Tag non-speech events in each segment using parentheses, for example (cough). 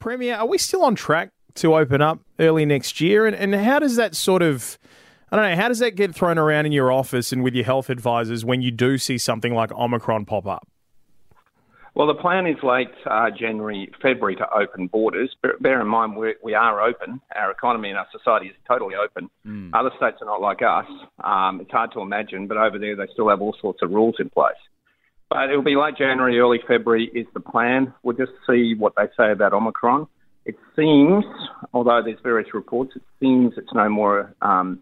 Premier, are we still on track to open up early next year? And, and how does that sort of, I don't know, how does that get thrown around in your office and with your health advisors when you do see something like Omicron pop up? Well, the plan is late uh, January, February to open borders. But bear in mind, we're, we are open. Our economy and our society is totally open. Mm. Other states are not like us. Um, it's hard to imagine, but over there they still have all sorts of rules in place. But it'll be late January, early February is the plan. We'll just see what they say about Omicron. It seems, although there's various reports, it seems it's no more um,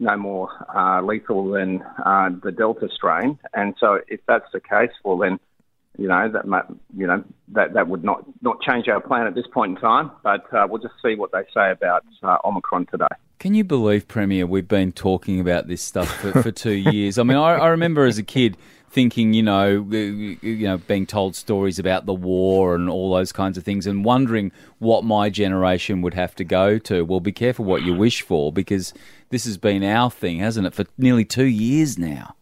no more uh, lethal than uh, the Delta strain. And so, if that's the case, well then you know that might, you know that that would not not change our plan at this point in time. But uh, we'll just see what they say about uh, Omicron today. Can you believe, Premier? We've been talking about this stuff for, for two years. I mean, I, I remember as a kid thinking, you know, you know, being told stories about the war and all those kinds of things, and wondering what my generation would have to go to. Well, be careful what you wish for, because this has been our thing, hasn't it, for nearly two years now.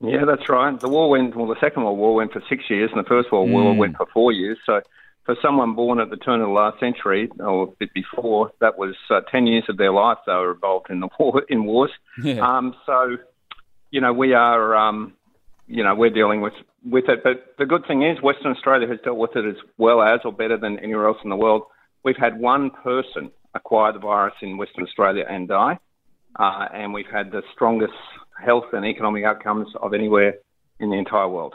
Yeah, that's right. The war went, well, the Second World War went for six years, and the First World mm. War went for four years. So, for someone born at the turn of the last century, or a bit before, that was uh, 10 years of their life they were involved in the (laughs) war, in wars. Yeah. Um, so, you know, we are, um, you know, we're dealing with, with it. But the good thing is Western Australia has dealt with it as well as or better than anywhere else in the world. We've had one person acquire the virus in Western Australia and die. Uh, and we've had the strongest health and economic outcomes of anywhere in the entire world.